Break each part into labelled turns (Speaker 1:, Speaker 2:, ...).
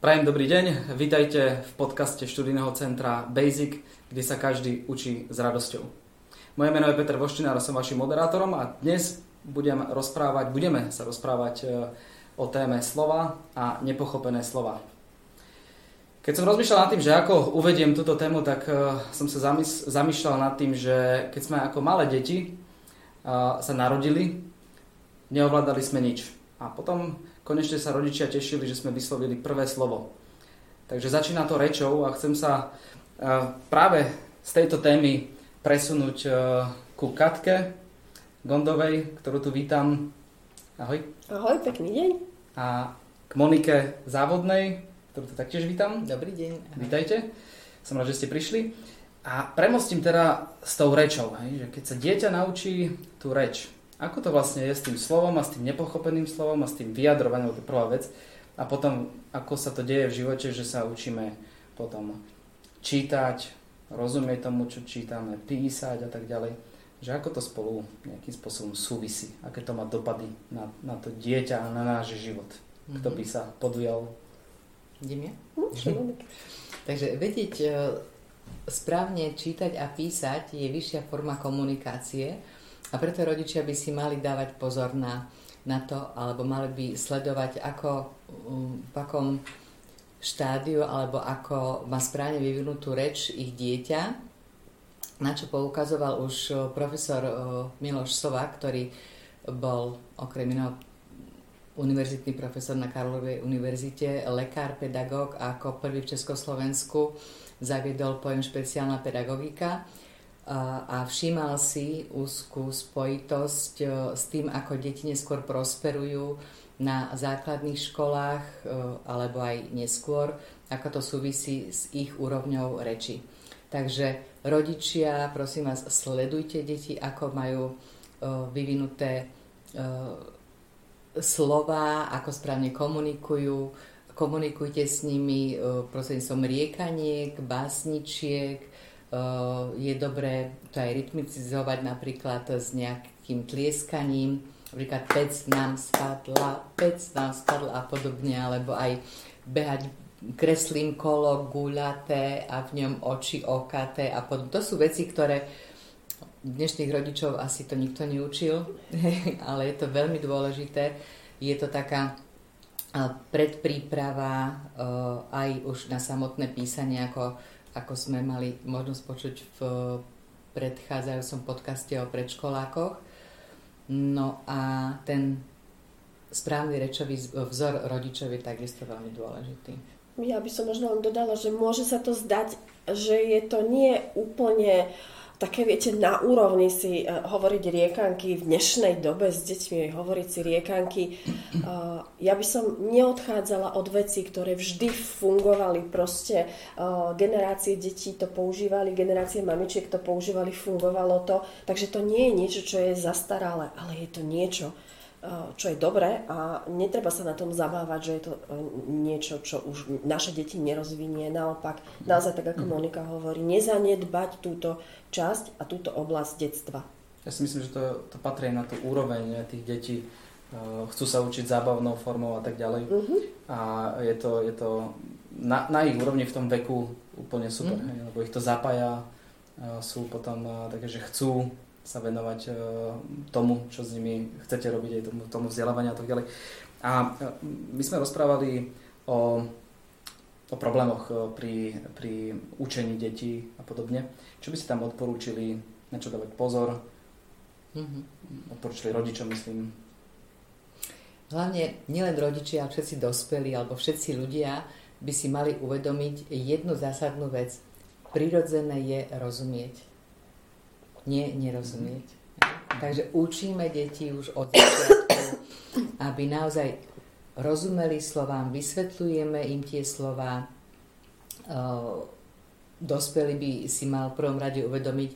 Speaker 1: Prajem dobrý deň, vítajte v podcaste študijného centra Basic, kde sa každý učí s radosťou. Moje meno je Peter Voštinár, som vašim moderátorom a dnes budem rozprávať, budeme sa rozprávať e, o téme slova a nepochopené slova. Keď som rozmýšľal nad tým, že ako uvediem túto tému, tak e, som sa zamýšľal nad tým, že keď sme ako malé deti e, sa narodili, neovládali sme nič. A potom konečne sa rodičia tešili, že sme vyslovili prvé slovo. Takže začína to rečou a chcem sa e, práve z tejto témy presunúť e, ku Katke Gondovej, ktorú tu vítam. Ahoj.
Speaker 2: Ahoj, pekný deň.
Speaker 1: A k Monike Závodnej, ktorú tu taktiež vítam.
Speaker 3: Dobrý deň.
Speaker 1: Vítajte. Som rád, že ste prišli. A premostím teda s tou rečou, hej, že keď sa dieťa naučí tú reč, ako to vlastne je s tým slovom a s tým nepochopeným slovom a s tým vyjadrovaním, to je prvá vec. A potom, ako sa to deje v živote, že sa učíme potom čítať, rozumieť tomu, čo čítame, písať a tak ďalej. Že ako to spolu nejakým spôsobom súvisí, aké to má dopady na, na to dieťa a na náš život. Kto by sa podujal?
Speaker 3: Idem ja?
Speaker 2: Hm,
Speaker 3: Takže vedieť e, správne čítať a písať je vyššia forma komunikácie a preto rodičia by si mali dávať pozor na, na to, alebo mali by sledovať, ako, um, v akom štádiu alebo ako má správne vyvinutú reč ich dieťa, na čo poukazoval už uh, profesor uh, Miloš Sova, ktorý bol okrem iného univerzitný profesor na Karlovej univerzite, lekár, pedagóg a ako prvý v Československu zaviedol pojem špeciálna pedagogika a všímal si úzkú spojitosť e, s tým, ako deti neskôr prosperujú na základných školách e, alebo aj neskôr, ako to súvisí s ich úrovňou reči. Takže rodičia, prosím vás, sledujte deti, ako majú e, vyvinuté slova, ako správne komunikujú, komunikujte s nimi prostredníctvom riekaniek, básničiek, je dobré to aj rytmicizovať napríklad s nejakým tlieskaním, napríklad pec nám spadla, pec nám spadla a podobne, alebo aj behať kreslím kolo guľaté a v ňom oči okaté a podobne. To sú veci, ktoré dnešných rodičov asi to nikto neučil, ale je to veľmi dôležité. Je to taká eh, predpríprava eh, aj už na samotné písanie, ako ako sme mali možnosť počuť v predchádzajúcom podcaste o predškolákoch. No a ten správny rečový vzor rodičov je takisto veľmi dôležitý.
Speaker 2: Ja by som možno len dodala, že môže sa to zdať, že je to nie úplne uh, také, viete, na úrovni si uh, hovoriť riekanky v dnešnej dobe s deťmi, hovoriť si riekanky. Uh, ja by som neodchádzala od vecí, ktoré vždy fungovali. Proste uh, generácie detí to používali, generácie mamičiek to používali, fungovalo to. Takže to nie je niečo, čo je zastaralé, ale je to niečo, čo je dobré a netreba sa na tom zabávať, že je to eh, niečo, čo už naše deti nerozvinie. Naopak, naozaj tak ako mhm. Monika hovorí, nezanedbať túto časť a túto oblasť detstva.
Speaker 1: Ja si myslím, že to, to patrí na tú úroveň tých detí. Eh, chcú sa učiť zábavnou formou a tak ďalej. Uh-huh. A je to, je to na, na ich úrovni v tom veku úplne super, uh-huh. lebo ich to zapája, sú potom také, že chcú sa venovať e, tomu, čo s nimi chcete robiť, aj tomu, tomu vzdelávaniu a tak ďalej. A e, my sme rozprávali o, o problémoch e, pri, pri učení detí a podobne. Čo by ste tam odporúčili, na čo dávať pozor? Mm-hmm. Odporúčili rodičom, myslím.
Speaker 3: Hlavne nielen rodičia, ale všetci dospelí alebo všetci ľudia by si mali uvedomiť jednu zásadnú vec. Prirodzené je rozumieť nie nerozumieť. Takže učíme deti už od začiatku, aby naozaj rozumeli slovám, vysvetľujeme im tie slova. Dospelý by si mal v prvom rade uvedomiť,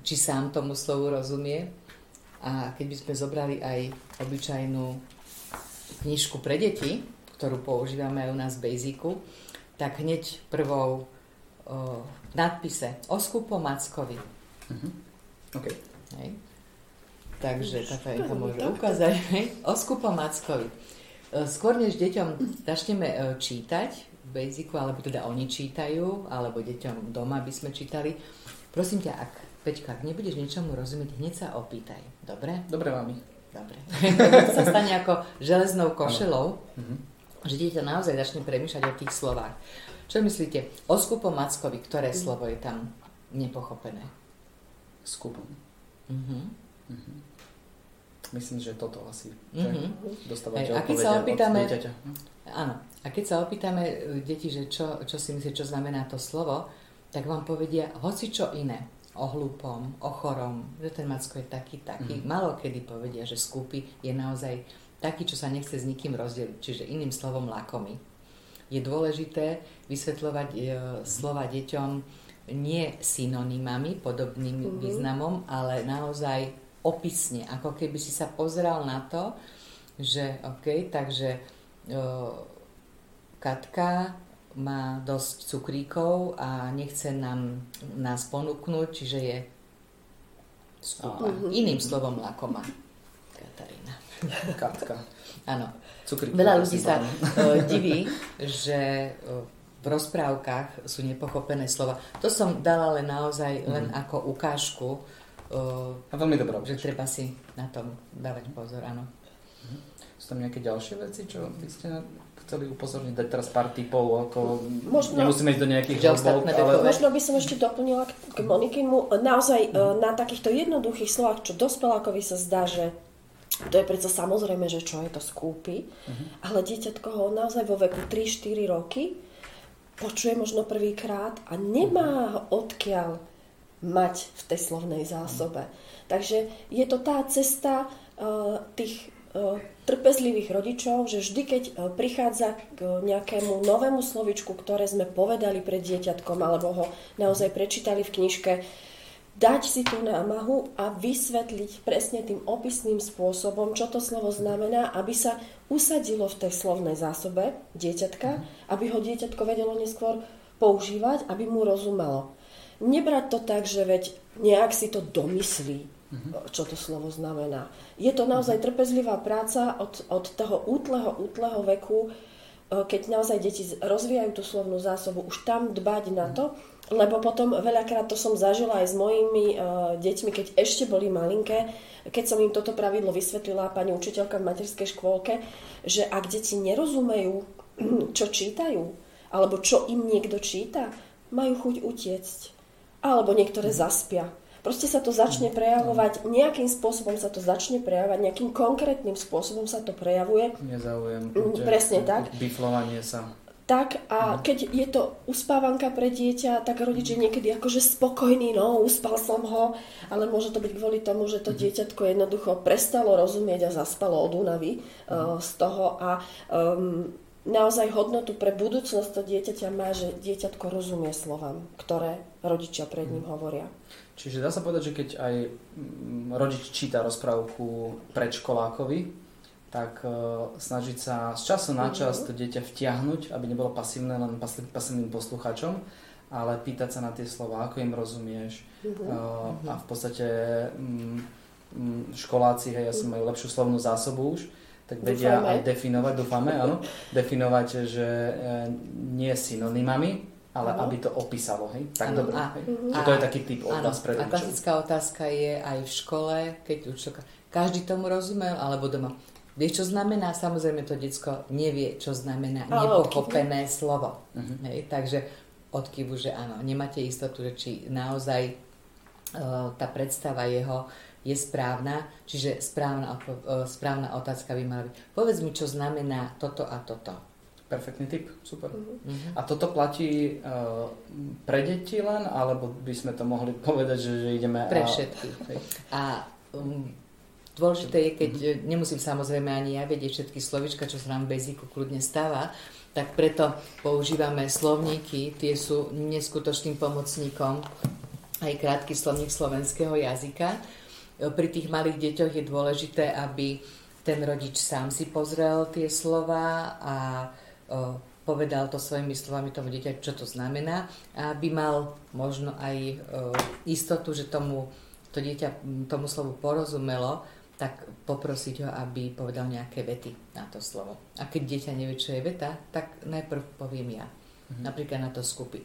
Speaker 3: či sám tomu slovu rozumie. A keď by sme zobrali aj obyčajnú knižku pre deti, ktorú používame aj u nás v Basicu, tak hneď prvou v nadpise o skupo Mackovi
Speaker 1: Uh-huh. Okay.
Speaker 3: Hej. Takže to môže ukázať. Hej. O skupo Mackovi. skôr než deťom začneme e, čítať v Basicu, alebo teda oni čítajú, alebo deťom doma by sme čítali, prosím ťa, ak Peťka, ak nebudeš ničomu rozumieť, hneď sa opýtaj. Dobre?
Speaker 1: Dobre, mami.
Speaker 3: Dobre. sa stane ako železnou košelou, mm-hmm. že dieťa naozaj začne premýšľať o tých slovách. Čo myslíte? O skupom Mackovi, ktoré mm. slovo je tam nepochopené?
Speaker 1: Skupom. Mm-hmm. Mm-hmm. Myslím, že toto asi. Mm-hmm. Dostávať
Speaker 3: a keď sa opýtame, Áno. A keď sa opýtame e, deti, že čo, čo si myslí, čo znamená to slovo, tak vám povedia hoci čo iné. O hlúpom, o chorom, že ten Macko je taký, taký. Mm-hmm. Malo kedy povedia, že skúpi je naozaj taký, čo sa nechce s nikým rozdeliť. Čiže iným slovom lakomy. Je dôležité vysvetľovať e, slova deťom nie synonymami, podobným mm-hmm. významom, ale naozaj opisne, ako keby si sa pozeral na to, že OK, takže o, Katka má dosť cukríkov a nechce nám, nás ponúknuť, čiže je skúpa. Uh-huh. Iným slovom lakoma. Katarína.
Speaker 1: Katka.
Speaker 3: Áno. Veľa ľudí sa uh, diví, že uh, v rozprávkach sú nepochopené slova. To som dala len naozaj len uh-huh. ako ukážku
Speaker 1: Uh, a veľmi dobrá.
Speaker 3: Že treba si na tom dávať pozor, áno.
Speaker 1: Uh-huh. Sú tam nejaké ďalšie veci, čo by ste chceli upozorniť, dať teraz pár typov, ako možno, nemusíme ísť do nejakých hĺbok, ale...
Speaker 2: Možno by som ešte doplnila k Monikimu. Naozaj uh-huh. na takýchto jednoduchých slovách, čo dospelákovi sa zdá, že to je predsa samozrejme, že čo je to skúpi, uh-huh. ale dieťatko ho naozaj vo veku 3-4 roky počuje možno prvýkrát a nemá odkiaľ mať v tej slovnej zásobe. Takže je to tá cesta uh, tých uh, trpezlivých rodičov, že vždy, keď uh, prichádza k nejakému novému slovičku, ktoré sme povedali pred dieťatkom alebo ho naozaj prečítali v knižke, dať si tú námahu a vysvetliť presne tým opisným spôsobom, čo to slovo znamená, aby sa usadilo v tej slovnej zásobe dieťatka, aby ho dieťatko vedelo neskôr používať, aby mu rozumelo nebrať to tak, že veď nejak si to domyslí, mhm. čo to slovo znamená. Je to naozaj mhm. trpezlivá práca od, od toho útleho, útleho veku, e, keď naozaj deti rozvíjajú tú slovnú zásobu, už tam dbať na to, lebo potom veľakrát to som zažila aj s mojimi uh, deťmi, keď ešte boli malinké, keď som im toto pravidlo vysvetlila pani učiteľka v materskej škôlke, že ak deti nerozumejú, čo čítajú, alebo čo im niekto číta, majú chuť utiecť alebo niektoré zaspia. Proste sa to začne prejavovať, nejakým spôsobom sa to začne prejavovať, nejakým konkrétnym spôsobom sa to prejavuje.
Speaker 1: Nezaujem.
Speaker 2: Mm, presne tak.
Speaker 1: Biflovanie sa.
Speaker 2: Tak a mhm. keď je to uspávanka pre dieťa, tak rodič je niekedy akože spokojný, no uspal som ho, ale môže to byť kvôli tomu, že to mhm. dieťatko jednoducho prestalo rozumieť a zaspalo od únavy uh, z toho a um, naozaj hodnotu pre budúcnosť to dieťaťa má, že dieťatko rozumie slovám, ktoré rodičia pred ním hovoria.
Speaker 1: Čiže dá sa povedať, že keď aj mm, rodič číta rozprávku predškolákovi, tak uh, snažiť sa z času na čas to dieťa vtiahnuť, aby nebolo pasívne len pasívnym poslucháčom, ale pýtať sa na tie slova, ako im rozumieš. Uh-huh. Uh, a v podstate um, školáci, hej, asi majú lepšiu slovnú zásobu už, tak vedia dúfame. aj definovať, dúfame, áno, definovať, že e, nie synonymami, ale ano. aby to opísalo, hej? Tak ano, dobre. A, hej? A, to je taký typ vás pre
Speaker 3: A klasická otázka je aj v škole, keď učiteľka, každý tomu rozumel, alebo doma. Vieš, čo znamená? Samozrejme, to decko nevie, čo znamená nepochopené slovo. Uh-huh. Hej? Takže odkyvu, že áno, nemáte istotu, že či naozaj uh, tá predstava jeho je správna, čiže správna, e, správna otázka by mala byť. Povedz mi, čo znamená toto a toto.
Speaker 1: Perfektný tip, super. Uh-huh. A toto platí uh, pre deti len, alebo by sme to mohli povedať, že, že ideme...
Speaker 3: Pre všetky. A um, dôležité je, keď uh-huh. nemusím samozrejme ani ja vedieť všetky slovička, čo sa nám v Beziku kľudne stáva, tak preto používame slovníky, tie sú neskutočným pomocníkom, aj krátky slovník slovenského jazyka pri tých malých deťoch je dôležité, aby ten rodič sám si pozrel tie slova a o, povedal to svojimi slovami tomu dieťa, čo to znamená, aby mal možno aj istotu, že tomu to dieťa tomu slovu porozumelo, tak poprosiť ho, aby povedal nejaké vety na to slovo. A keď dieťa nevie, čo je veta, tak najprv poviem ja. Mm-hmm. Napríklad na to skupy.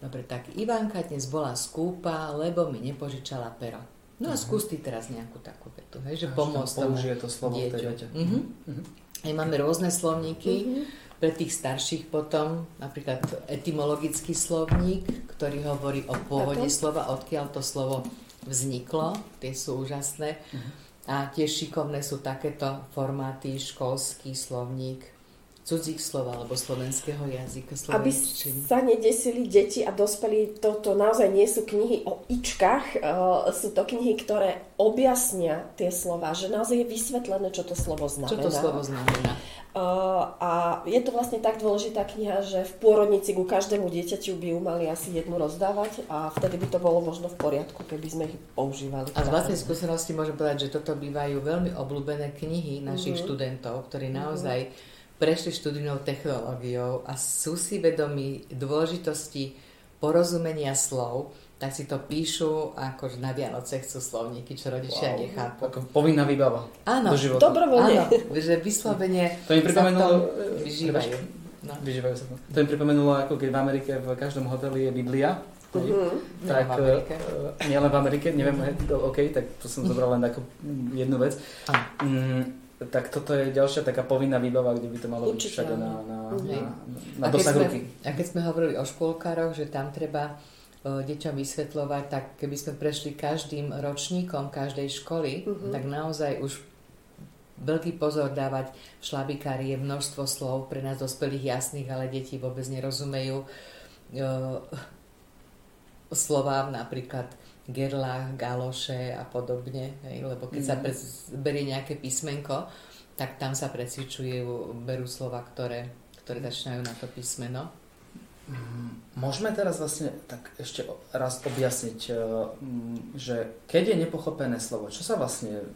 Speaker 3: Dobre, tak Ivanka dnes bola skúpa, lebo mi nepožičala pero. No a mhm. skús ty teraz nejakú takú vetu, hej, že pomôcť
Speaker 1: tomu to slovo dieťu. v tej vete.
Speaker 3: Uh-huh. Uh-huh. Aj máme rôzne slovníky, uh-huh. pre tých starších potom, napríklad etymologický slovník, ktorý hovorí o pôvode slova, odkiaľ to slovo vzniklo, tie sú úžasné. Uh-huh. A tiež šikovné sú takéto formáty, školský slovník, cudzích slov alebo slovenského jazyka.
Speaker 2: Aby sa nedesili deti a dospelí, toto naozaj nie sú knihy o ičkách, uh, sú to knihy, ktoré objasnia tie slova, že naozaj je vysvetlené, čo to slovo znamená.
Speaker 3: Čo to slovo znamená.
Speaker 2: Uh, a je to vlastne tak dôležitá kniha, že v pôrodnici ku každému dieťaťu by ju mali asi jednu rozdávať a vtedy by to bolo možno v poriadku, keby sme ich používali.
Speaker 3: A z vlastnej skúsenosti môžem povedať, že toto bývajú veľmi obľúbené knihy našich mm-hmm. študentov, ktorí naozaj mm-hmm prešli študijnou technológiou a sú si vedomí dôležitosti porozumenia slov, tak si to píšu, ako na Vianoce chcú slovníky, čo rodičia wow. nechápu.
Speaker 1: Ako povinná výbava
Speaker 2: Áno, do života. Dobrovoľne.
Speaker 3: Áno, že vyslovene
Speaker 1: to im pripomenulo,
Speaker 3: vyžívajú.
Speaker 1: No. vyžívajú sa to. To im pripomenulo, ako keď v Amerike v každom hoteli je Biblia, Uh-huh. Tak, Amerike. Uh, nielen v Amerike, neviem, uh-huh. OK, tak to som zobral len ako jednu vec. Uh-huh tak toto je ďalšia taká povinná výbava, kde by to malo byť všade na, na, okay. na, na, na dosah ruky.
Speaker 3: A keď sme hovorili o škôlkároch, že tam treba o, deťom vysvetľovať, tak keby sme prešli každým ročníkom každej školy, uh-huh. tak naozaj už veľký pozor dávať v šlabikári je množstvo slov pre nás dospelých jasných, ale deti vôbec nerozumejú. O, slovám napríklad gerlách, galoše a podobne, hej, lebo keď mm. sa mhm. berie nejaké písmenko, tak tam sa precvičujú, berú slova, ktoré, ktoré začínajú na to písmeno.
Speaker 1: Mm, môžeme teraz vlastne tak ešte raz objasniť, e, mm, že keď je nepochopené slovo, čo sa vlastne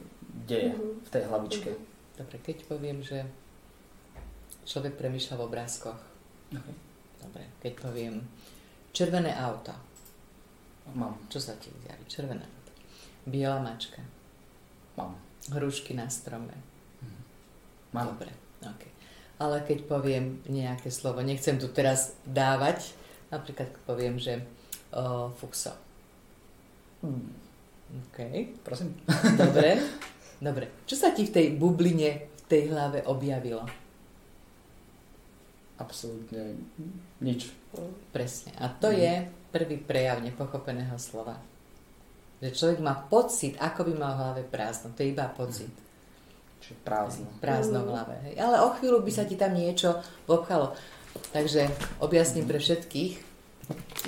Speaker 1: deje mm-hmm. v tej hlavičke?
Speaker 3: Dobre, keď poviem, že človek premýšľa v obrázkoch. Okay. Dobre, keď poviem červené auto.
Speaker 1: Mám.
Speaker 3: Čo sa ti zjaví? Červená. Biela mačka.
Speaker 1: Mám.
Speaker 3: Hrušky na strome.
Speaker 1: Mhm. Mám.
Speaker 3: Dobre, okay. Ale keď poviem nejaké slovo, nechcem tu teraz dávať, napríklad poviem, že o, fuxo.
Speaker 1: Hmm.
Speaker 3: OK.
Speaker 1: Prosím.
Speaker 3: Dobre. Dobre. Čo sa ti v tej bubline, v tej hlave objavilo?
Speaker 1: Absolútne nič.
Speaker 3: Presne. A to mm. je prvý prejav nepochopeného slova. Že človek má pocit, ako by mal v hlave prázdno. To je iba pocit.
Speaker 1: Čiže prázdno.
Speaker 3: Prázdno v hlave. Hej. Ale o chvíľu by sa ti tam niečo obchalo. Takže objasním pre všetkých.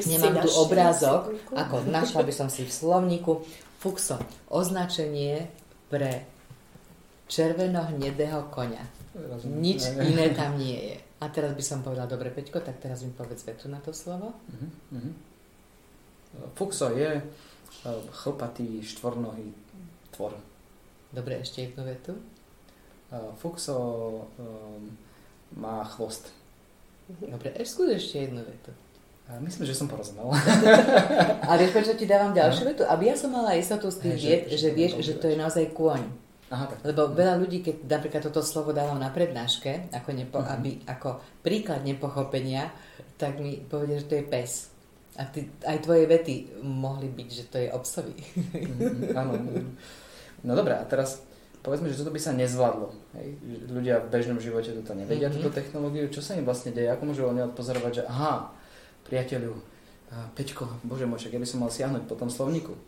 Speaker 3: Nemám tu obrázok, ako našla by som si v slovníku. Fuxo, označenie pre červeno-hnedého konia. Nič iné tam nie je. A teraz by som povedala, dobre Peťko, tak teraz mi povedz vetu na to slovo. Uh-huh, uh-huh.
Speaker 1: Fuxo je e, chlpatý štvornohý tvor.
Speaker 3: Dobre, ešte jednu vetu.
Speaker 1: E, Fuxo um, má chvost.
Speaker 3: Dobre, ešte skús ešte jednu vetu.
Speaker 1: Myslím, že som porozumel.
Speaker 3: A vieš, prečo ti dávam ďalšiu vetu? Aby ja som mala istotu z tých vied, že, že vieš, že to je naozaj kôň. Aha, tak. Lebo veľa ľudí, keď napríklad toto slovo dávam na prednáške, ako, nepo, uh-huh. aby, ako príklad nepochopenia, tak mi povedia, že to je pes. A ty, aj tvoje vety mohli byť, že to je obsový.
Speaker 1: Mm, áno. No dobré, a teraz povedzme, že toto by sa nezvládlo. Hej? Ľudia v bežnom živote toto nevedia, mm-hmm. túto technológiu. Čo sa im vlastne deje? Ako môžu oni odpozorovať, že aha, priateľu, Peťko, bože môj, ja by som mal siahnuť po tom slovníku.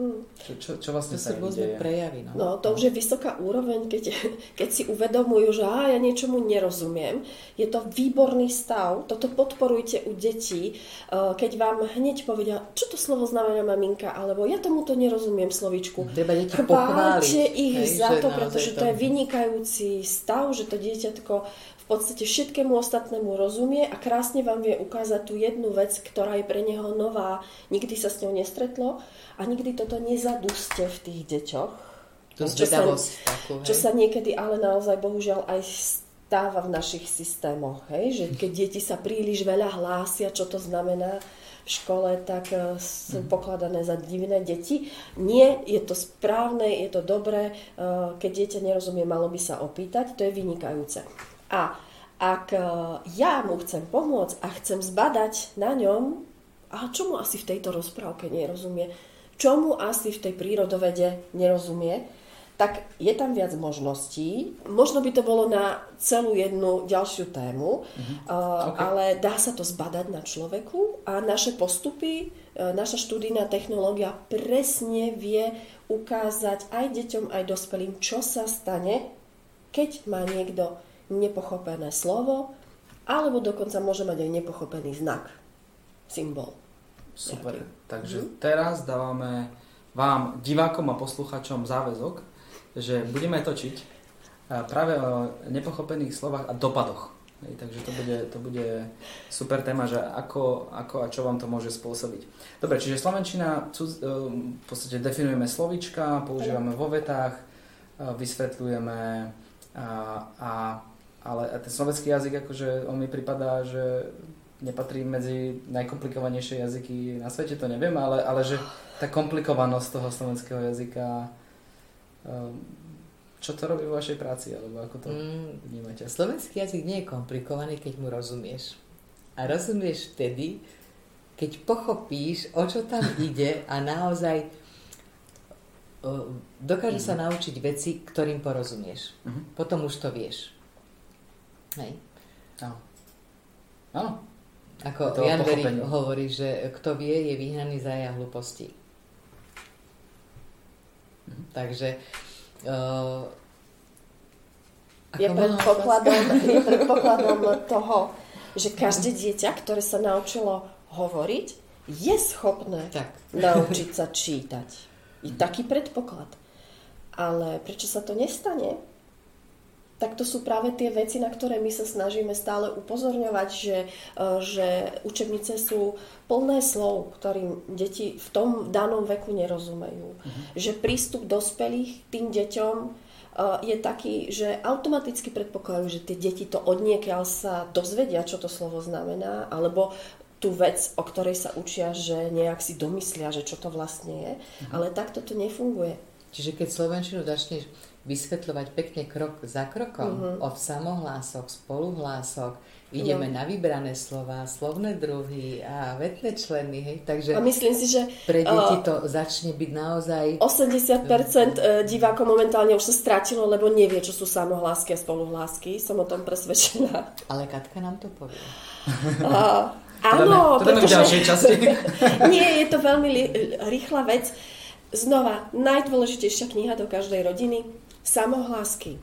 Speaker 1: Mm. Čo, čo, čo vlastne to sa rôzne
Speaker 3: prejavy. No.
Speaker 2: no to už je vysoká úroveň, keď, keď si uvedomujú, že á, ja niečomu nerozumiem. Je to výborný stav, toto podporujte u detí, e, keď vám hneď povedia, čo to slovo znamená maminka, alebo ja tomuto nerozumiem slovičku.
Speaker 3: Treba deti pochváliť.
Speaker 2: ich hej, za to, pretože to je vynikajúci stav, že to dieťatko v podstate všetkému ostatnému rozumie a krásne vám vie ukázať tú jednu vec, ktorá je pre neho nová, nikdy sa s ňou nestretlo a nikdy toto nezaduste v tých deťoch.
Speaker 3: To čo sa,
Speaker 2: takú, čo sa niekedy ale naozaj bohužiaľ aj stáva v našich systémoch, hej? že keď deti sa príliš veľa hlásia, čo to znamená v škole, tak e, sú
Speaker 1: Mhm.
Speaker 2: pokladané za divné deti. Nie, je to správne, je to dobré, e, keď dieťa nerozumie, malo by sa opýtať, to je vynikajúce. A ak e, ja mu chcem pomôcť a chcem zbadať na ňom, a čo mu asi v tejto rozprávke nerozumie, čo mu asi v tej prírodovede nerozumie, tak je tam viac možností. Možno by to bolo na celú jednu ďalšiu tému, uh,
Speaker 1: Ok.
Speaker 2: ale dá sa to zbadať na človeku a naše postupy, uh, naša študijná technológia presne vie ukázať aj deťom, aj dospelým, čo sa stane, keď má niekto nepochopené slovo, alebo dokonca môže mať aj nepochopený znak, symbol.
Speaker 1: Super.
Speaker 2: Nejaký.
Speaker 1: Takže
Speaker 2: Mhm.
Speaker 1: teraz dávame vám, divákom a posluchačom záväzok, že budeme točiť a, práve o nepochopených slovách a dopadoch. Hej, takže to bude, to bude super téma, že ako, ako a čo vám to môže spôsobiť. Dobre, čiže Slovenčina, cudz, um, v podstate definujeme slovíčka, používame vo vetách, a vysvetľujeme, a, a, ale ten slovenský jazyk, akože on mi pripadá, že nepatrí medzi najkomplikovanejšie jazyky na svete, to neviem, ale, ale že tá komplikovanosť toho slovenského jazyka, um, čo to robí vo vašej práci, alebo ako to
Speaker 3: Mm,
Speaker 1: vnímate?
Speaker 3: slovenský jazyk nie je komplikovaný, keď mu rozumieš. A rozumieš vtedy, keď pochopíš, o čo tam ide a naozaj uh, dokáže sa naučiť veci, ktorým porozumieš.
Speaker 1: Mhm.
Speaker 3: Potom už to vieš. Hej.
Speaker 1: Áno. Áno.
Speaker 3: Ako
Speaker 1: to
Speaker 3: Jan
Speaker 1: pochopení.
Speaker 3: hovorí, že kto vie, je vyhnaný za ja hlúposti.
Speaker 1: Mhm.
Speaker 3: Takže uh,
Speaker 2: je predpokladom, je predpokladom toho, že každé dieťa, ktoré sa naučilo hovoriť, je schopné?
Speaker 3: Tak.
Speaker 2: naučiť sa čítať. Je taký predpoklad. Ale prečo sa to nestane? Tak to sú práve tie veci, na ktoré my sa snažíme stále upozorňovať, že, e, že učebnice sú plné slov, ktorým deti v tom danom veku nerozumejú. Že prístup dospelých tým deťom e, je taký, že automaticky predpokladajú, že tie deti to odniekiaľ sa dozvedia, čo to slovo znamená, alebo tú vec, o ktorej sa učia, že nejak si domyslia, že čo to vlastne je. Ale takto to nefunguje.
Speaker 3: Čiže keď Slovenčinu začneš vysvetľovať pekne krok za krokom,
Speaker 2: Mhm.
Speaker 3: od samohlások, spoluhlások, ideme
Speaker 2: No.
Speaker 3: na vybrané slova, slovné druhy a vetné členy, hej, takže
Speaker 2: A myslím si, že
Speaker 3: pre deti
Speaker 2: uh,
Speaker 3: to začne byť naozaj...
Speaker 2: 80% e, divákov momentálne už sa stratilo, lebo nevie, čo sú samohlásky a spoluhlásky. Som o tom presvedčená.
Speaker 3: Ale Katka nám to povie.
Speaker 2: A, áno,
Speaker 1: to dáme časti.
Speaker 2: Nie, je to veľmi li- rýchla vec. Znova, najdôležitejšia kniha do každej rodiny. Samohlásky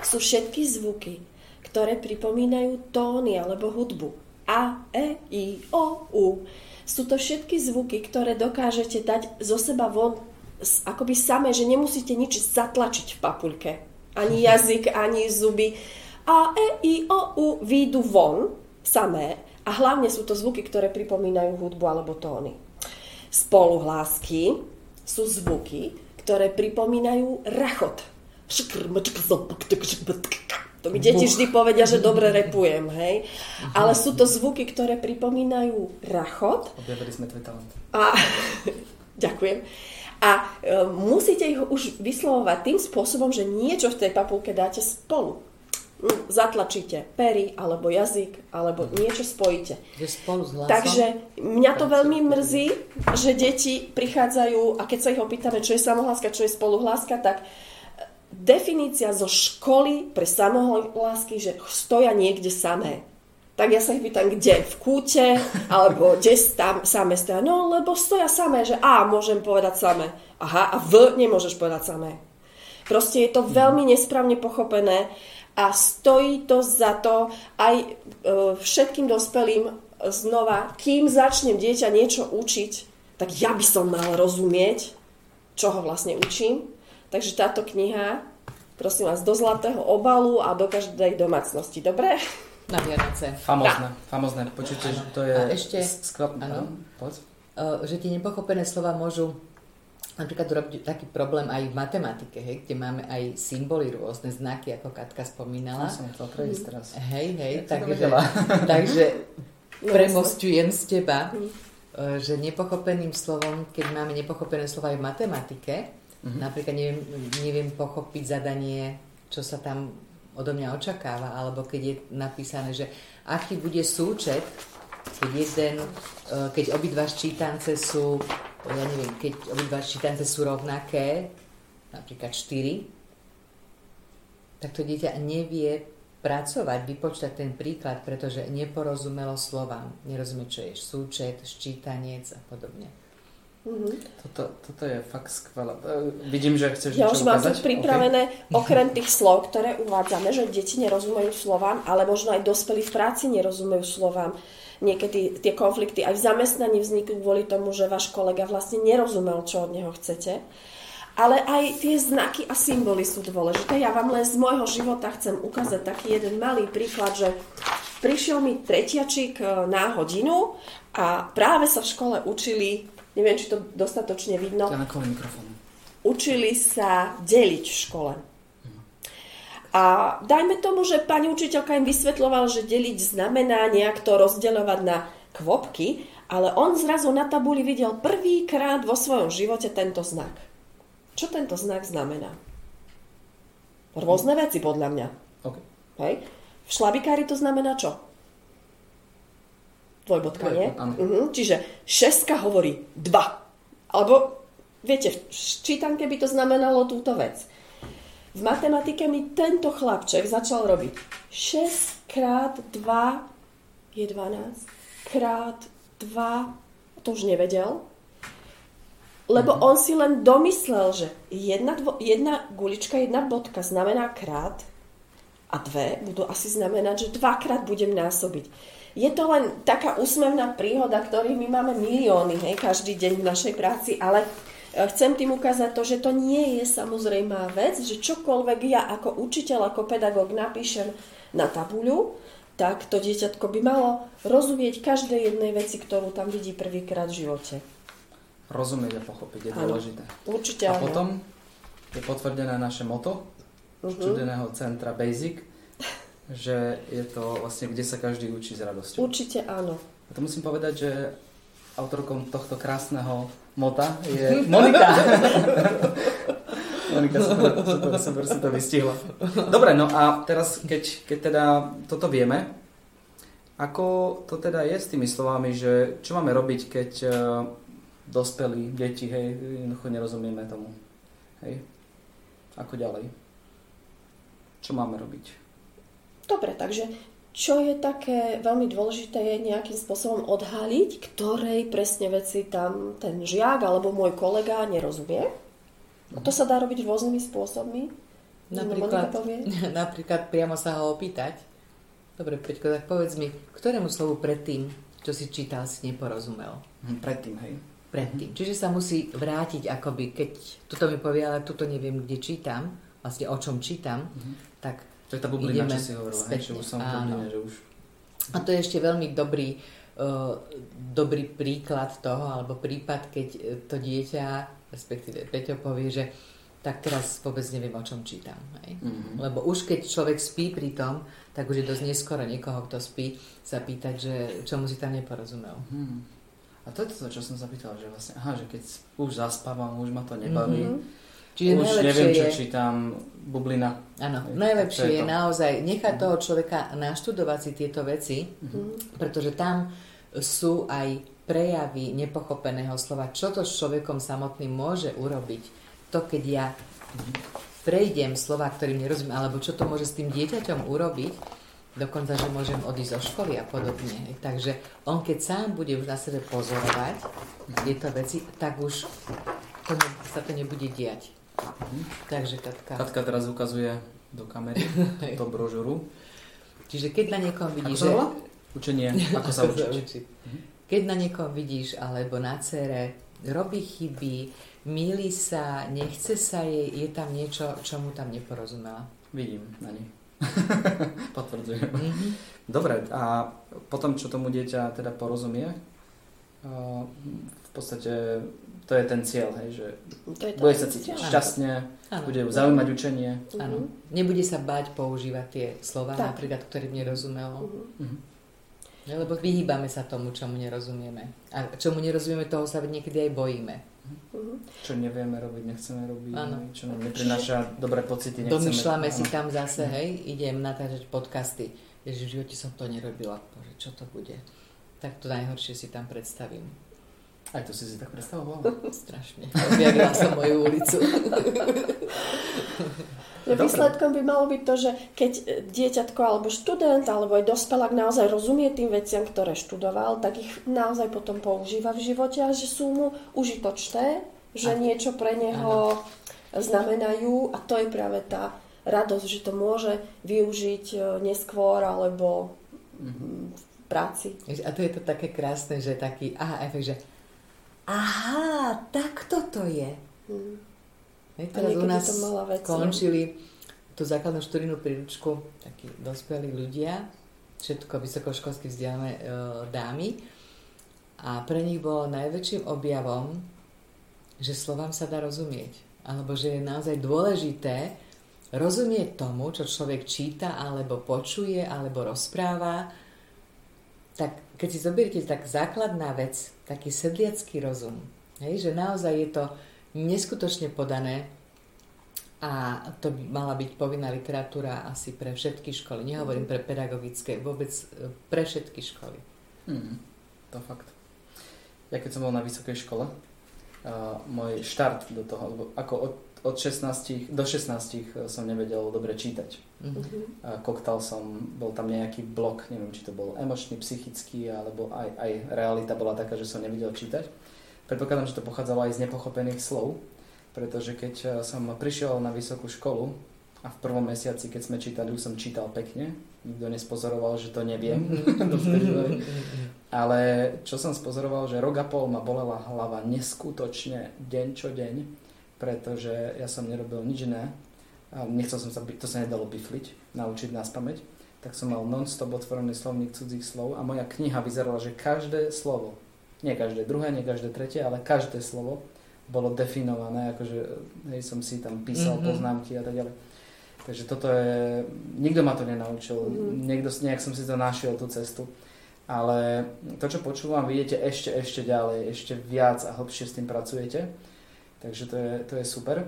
Speaker 2: sú všetky zvuky, ktoré pripomínajú tóny alebo hudbu. A, E, I, O, U. Sú to všetky zvuky, ktoré dokážete dať zo seba von akoby samé, že nemusíte nič zatlačiť v papuľke. Ani jazyk, ani zuby. A, E, I, O, U výjdu von samé a hlavne sú to zvuky, ktoré pripomínajú hudbu alebo tóny. Spoluhlásky sú zvuky, ktoré pripomínajú rachot. To mi deti vždy povedia, že dobre repujem, hej. Ale sú to zvuky, ktoré pripomínajú rachot
Speaker 1: Objavili sme tvoj talent.
Speaker 2: a ďakujem. A e, musíte ich už vyslovovať tým spôsobom, že niečo v tej papulke dáte spolu. Mm, Zatlačíte pery, alebo jazyk, alebo niečo spojíte.
Speaker 3: Že spolu s hlasom...
Speaker 2: Takže mňa to veľmi mrzí, že deti prichádzajú a keď sa ich opýtame, čo je samohláska, čo je spoluhláska, tak definícia zo školy pre samohlásky, že stoja niekde samé. Tak ja sa ich pýtam, kde? V kúte? Alebo kde tam samé stoja? No, lebo stoja samé, že A môžem povedať samé. Aha, a V nemôžeš povedať samé. Proste je to veľmi nesprávne pochopené a stojí to za to aj e, všetkým dospelým znova, kým začnem dieťa niečo učiť, tak ja by som mal rozumieť, čo ho vlastne učím. Takže táto kniha, prosím vás, do zlatého obalu a do každej domácnosti. Dobre?
Speaker 3: Na Vianoce.
Speaker 1: Famozne, famozne. Počujte, že to je
Speaker 3: A ešte-
Speaker 1: skvelé.
Speaker 3: áno.
Speaker 1: Poď.
Speaker 3: Uh, že tie nepochopené slova môžu napríklad urobiť taký problém aj v matematike, hej, kde máme aj symboly, rôzne znaky, ako Katka spomínala.
Speaker 1: To som chcel prejsť teraz.
Speaker 3: Hej, hej,
Speaker 1: to
Speaker 3: takže, takže
Speaker 2: No,
Speaker 3: premostujem z teba,
Speaker 2: Mhm.
Speaker 3: e, že nepochopeným slovom, keď máme nepochopené slova aj v matematike,
Speaker 1: Mhm.
Speaker 3: napríklad neviem, neviem pochopiť zadanie, čo sa tam odo mňa očakáva, alebo keď je napísané, že aký bude súčet, keď jeden, e, keď obidva ščítance sú, ja neviem, keď obidva ščítance sú rovnaké, napríklad 4, tak to dieťa nevie pracovať, vypočítať ten príklad, pretože neporozumelo slovám. Nerozumie, čo je súčet, ščítanec a podobne.
Speaker 2: Mhm.
Speaker 1: Toto, toto je fakt skvelé. E, vidím, že chceš
Speaker 2: Ja
Speaker 1: niečo
Speaker 2: už mám
Speaker 1: ukázať.
Speaker 2: pripravené, okrem tých slov, ktoré uvádzame, že deti nerozumejú slovám, ale možno aj dospelí v práci nerozumejú slovám. Niekedy tie konflikty aj v zamestnaní vzniknú kvôli tomu, že váš kolega vlastne nerozumel, čo od neho chcete. Ale aj tie znaky a symboly sú dôležité. Ja vám len z môjho života chcem ukázať taký jeden malý príklad, že prišiel mi tretiačik e, na hodinu a práve sa v škole učili, neviem, či to dostatočne vidno, učili sa deliť v škole. A dajme tomu, že pani učiteľka im vysvetľovala, že deliť znamená nejak to rozdeľovať na kvopky, ale on zrazu na tabuli videl prvýkrát vo svojom živote tento znak. Čo tento znak znamená? Rôzne veci podľa mňa.
Speaker 1: OK.
Speaker 2: Hej? V šlabikári to znamená čo? Dvojbodka, nie?
Speaker 1: Dvojbod.
Speaker 2: Mhm. Čiže šestka hovorí dva. Alebo, viete, v čítanke by to znamenalo túto vec. V matematike mi tento chlapček začal robiť 6 krát 2 je 12, krát 2, to už nevedel, lebo on si len domyslel, že jedna, dvo, jedna gulička, jedna bodka znamená krát a dve budú asi znamenať, že dvakrát budem násobiť. Je to len taká úsmevná príhoda, ktorých my máme milióny hej, každý deň v našej práci, ale e, chcem tým ukázať to, že to nie je samozrejmá vec, že čokoľvek ja ako učiteľ, ako pedagóg napíšem na tabuľu, tak to dieťatko by malo rozumieť každej jednej veci, ktorú tam vidí prvýkrát v živote.
Speaker 1: Rozumieť a pochopiť je
Speaker 2: Áno.
Speaker 1: dôležité.
Speaker 2: Určite
Speaker 1: A
Speaker 2: áno.
Speaker 1: potom je potvrdené naše moto
Speaker 2: Mhm.
Speaker 1: študijného centra Basic, že je to vlastne, kde sa každý učí s radosťou.
Speaker 2: Určite áno.
Speaker 1: A to musím povedať, že autorkom tohto krásneho mota je Monika. Monika, super, super, super si to vystihla. Dobre, no a teraz, keď, keď teda toto vieme, ako to teda je s tými slovami, že čo máme robiť, keď uh, dospelí, deti, hej, jednoducho nerozumieme tomu. Hej, ako ďalej? Čo máme robiť?
Speaker 2: Dobre, takže čo je také veľmi dôležité, je nejakým spôsobom odhaliť, ktorej presne veci tam ten žiak alebo môj kolega nerozumie. A to sa dá robiť rôznymi spôsobmi.
Speaker 3: Napríklad, napríklad priamo sa ho opýtať. Dobre, Peťko, tak povedz mi, ktorému slovu predtým, čo si čítal, si neporozumel?
Speaker 1: Hm, Predtým, hej.
Speaker 3: Predtým. Čiže sa musí vrátiť, akoby, keď tuto mi povie, ale tuto neviem, kde čítam, vlastne o čom čítam, tak
Speaker 1: To je tá bublina, čo si hovorila, hej, že už som bubline, že už...
Speaker 3: A to je ešte veľmi dobrý, uh, dobrý príklad toho, alebo prípad, keď eh, to dieťa, respektíve Peťo povie, že tak teraz vôbec neviem, o čom čítam. Hej?
Speaker 1: Mhm.
Speaker 3: Lebo už keď človek spí pri tom, tak už je dosť neskoro niekoho, kto spí, sa pýtať, že čomu si tam neporozumel.
Speaker 1: Hmm. A to je to, čo som sa pýtal, že vlastne, aha, že keď už zaspávam, už ma to nebaví,
Speaker 3: Mhm. Čiže
Speaker 1: už
Speaker 3: najlepšie
Speaker 1: neviem, čo
Speaker 3: je,
Speaker 1: čítam, bublina.
Speaker 3: áno, najlepšie
Speaker 1: je
Speaker 3: je naozaj nechať toho človeka naštudovať si tieto veci,
Speaker 1: Mhm.
Speaker 3: pretože tam sú aj prejavy nepochopeného slova, čo to s človekom samotným môže urobiť. To, keď ja prejdem slova, ktorým nerozumiem, alebo čo to môže s tým dieťaťom urobiť, dokonca, že môžem odísť zo školy a podobne. Takže on, keď sám bude už na sebe pozorovať tieto veci, tak už to ne, sa to nebude diať. Takže, Katka.
Speaker 1: Katka teraz ukazuje do kamery túto brožuru.
Speaker 3: Čiže keď na niekom vidíš,
Speaker 1: volá? Učenie, ako sa učiť.
Speaker 3: učiť. Keď na niekom vidíš, alebo na cere, robí chyby, míli sa, nechce sa jej, je tam niečo, čo mu tam neporozumela.
Speaker 1: Vidím na nej. Potvrdzujem.
Speaker 3: Mhm.
Speaker 1: Dobre, a potom, čo tomu dieťa teda porozumie, v podstate to je ten cieľ, hej, že
Speaker 2: To je to
Speaker 1: bude sa cítiť
Speaker 2: cieľ.
Speaker 1: šťastne,
Speaker 3: Áno.
Speaker 1: bude ju zaujímať učenie.
Speaker 3: Áno. Nebude sa báť používať tie slova,
Speaker 2: Tak.
Speaker 3: napríklad, ktorým nerozumelo.
Speaker 1: Mhm.
Speaker 3: Ne, Lebo vyhýbame sa tomu, čomu nerozumieme. A čomu nerozumieme, toho sa niekedy aj bojíme.
Speaker 2: Mhm.
Speaker 1: Čo nevieme robiť, nechceme robiť,
Speaker 3: Áno.
Speaker 1: čo nám neprináša dobré pocity, nechceme...
Speaker 3: Domýšľame si
Speaker 1: áno.
Speaker 3: tam zase, hej, idem natáčať podcasty. Ježiš, v živote som to nerobila. Bože, čo to bude? Tak to najhoršie si tam predstavím.
Speaker 1: Aj to si si tak predstavovala?
Speaker 3: Strašne. Objavila som moju ulicu.
Speaker 1: Dobre.
Speaker 2: výsledkom by malo byť to, že keď dieťatko alebo študent alebo aj dospelák naozaj rozumie tým veciam, ktoré študoval, tak ich naozaj potom používa v živote a že sú mu užitočné, že
Speaker 3: A-
Speaker 2: niečo pre neho znamenajú a to je práve tá radosť, že to môže využiť e, neskôr alebo mm, v práci.
Speaker 3: A to je to také krásne, že taký aha efekt, že aha, tak toto je.
Speaker 2: Mm.
Speaker 3: Hej, teraz u nás
Speaker 2: vec, no.
Speaker 3: končili tú základnú študijnú príručku takí dospelí ľudia, všetko vysokoškolsky vzdelané e, dámy. A pre nich bolo najväčším objavom, že slovám sa dá rozumieť. Alebo že je naozaj dôležité rozumieť tomu, čo človek číta, alebo počuje, alebo rozpráva. Tak keď si zoberiete tak základná vec, taký sedliacký rozum, hej, že naozaj je to neskutočne podané a to by mala byť povinná literatúra asi pre všetky školy. Nehovorím pre pedagogické, vôbec e, pre všetky školy.
Speaker 1: Hmm, to fakt. Ja keď som bol na vysokej škole, uh, môj štart do toho, lebo ako od, od 16 do 16 som nevedel dobre čítať.
Speaker 3: Mhm.
Speaker 1: A koktal som, bol tam nejaký blok, neviem, či to bol emočný, psychický, alebo aj, aj realita bola taká, že som nevedel čítať. Predpokladám, že to pochádzalo aj z nepochopených slov, pretože keď eh, som prišiel na vysokú školu a v prvom mesiaci, keď sme čítali, už som čítal pekne, nikto nespozoroval, že to neviem. Dovtedy, Ale čo som spozoroval, že rok a pol ma bolela hlava neskutočne deň čo deň, pretože ja som nerobil nič iné. A nechcel som sa, by- to sa nedalo bifliť, naučiť nás pamäť. Tak som mal non-stop otvorený slovník cudzích slov a moja kniha vyzerala, že každé slovo, nie každé druhé, nie každé tretie, ale každé slovo bolo definované, akože hej, som si tam písal
Speaker 3: Mhm.
Speaker 1: poznámky a tak ďalej. Takže toto je, nikto ma to nenaučil,
Speaker 2: Mhm.
Speaker 1: niekto, nejak som si to našiel, tú cestu. Ale to, čo počúvam, vy idete ešte, ešte ďalej, ešte viac a hlbšie s tým pracujete. Takže to je, to je super.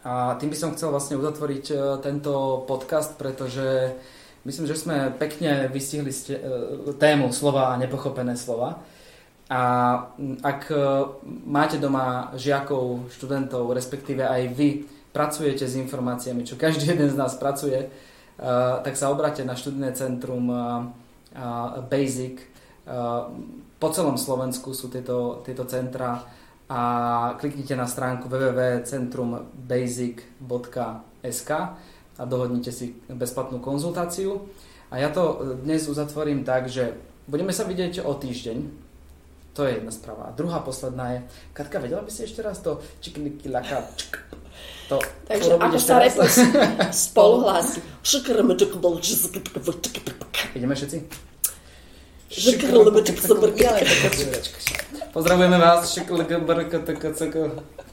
Speaker 1: A tým by som chcel vlastne uzatvoriť e, tento podcast, pretože myslím, že sme pekne vystihli ste, e, tému slova a nepochopené slova. A ak e, máte doma žiakov, študentov, respektíve aj vy pracujete s informáciami, čo každý jeden z nás pracuje, tak sa obráte na študijné centrum Basic. Po celom Slovensku sú tieto, tieto centra a kliknite na stránku www.centrumbasic.sk a dohodnite si bezplatnú konzultáciu. A ja to dnes uzatvorím tak, že budeme sa vidieť o týždeň. To je jedna správa. A druhá posledná je, Katka, vedela by si ešte raz to čiknikilaka, čik, to
Speaker 2: Takže ako sa
Speaker 1: raz?
Speaker 2: repos spoluhlasí.
Speaker 1: Ideme všetci? Pozdravujeme vás.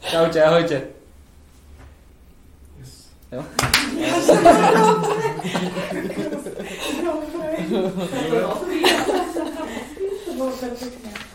Speaker 1: Čaute, ahojte. Jo?
Speaker 4: To bolo perfektné.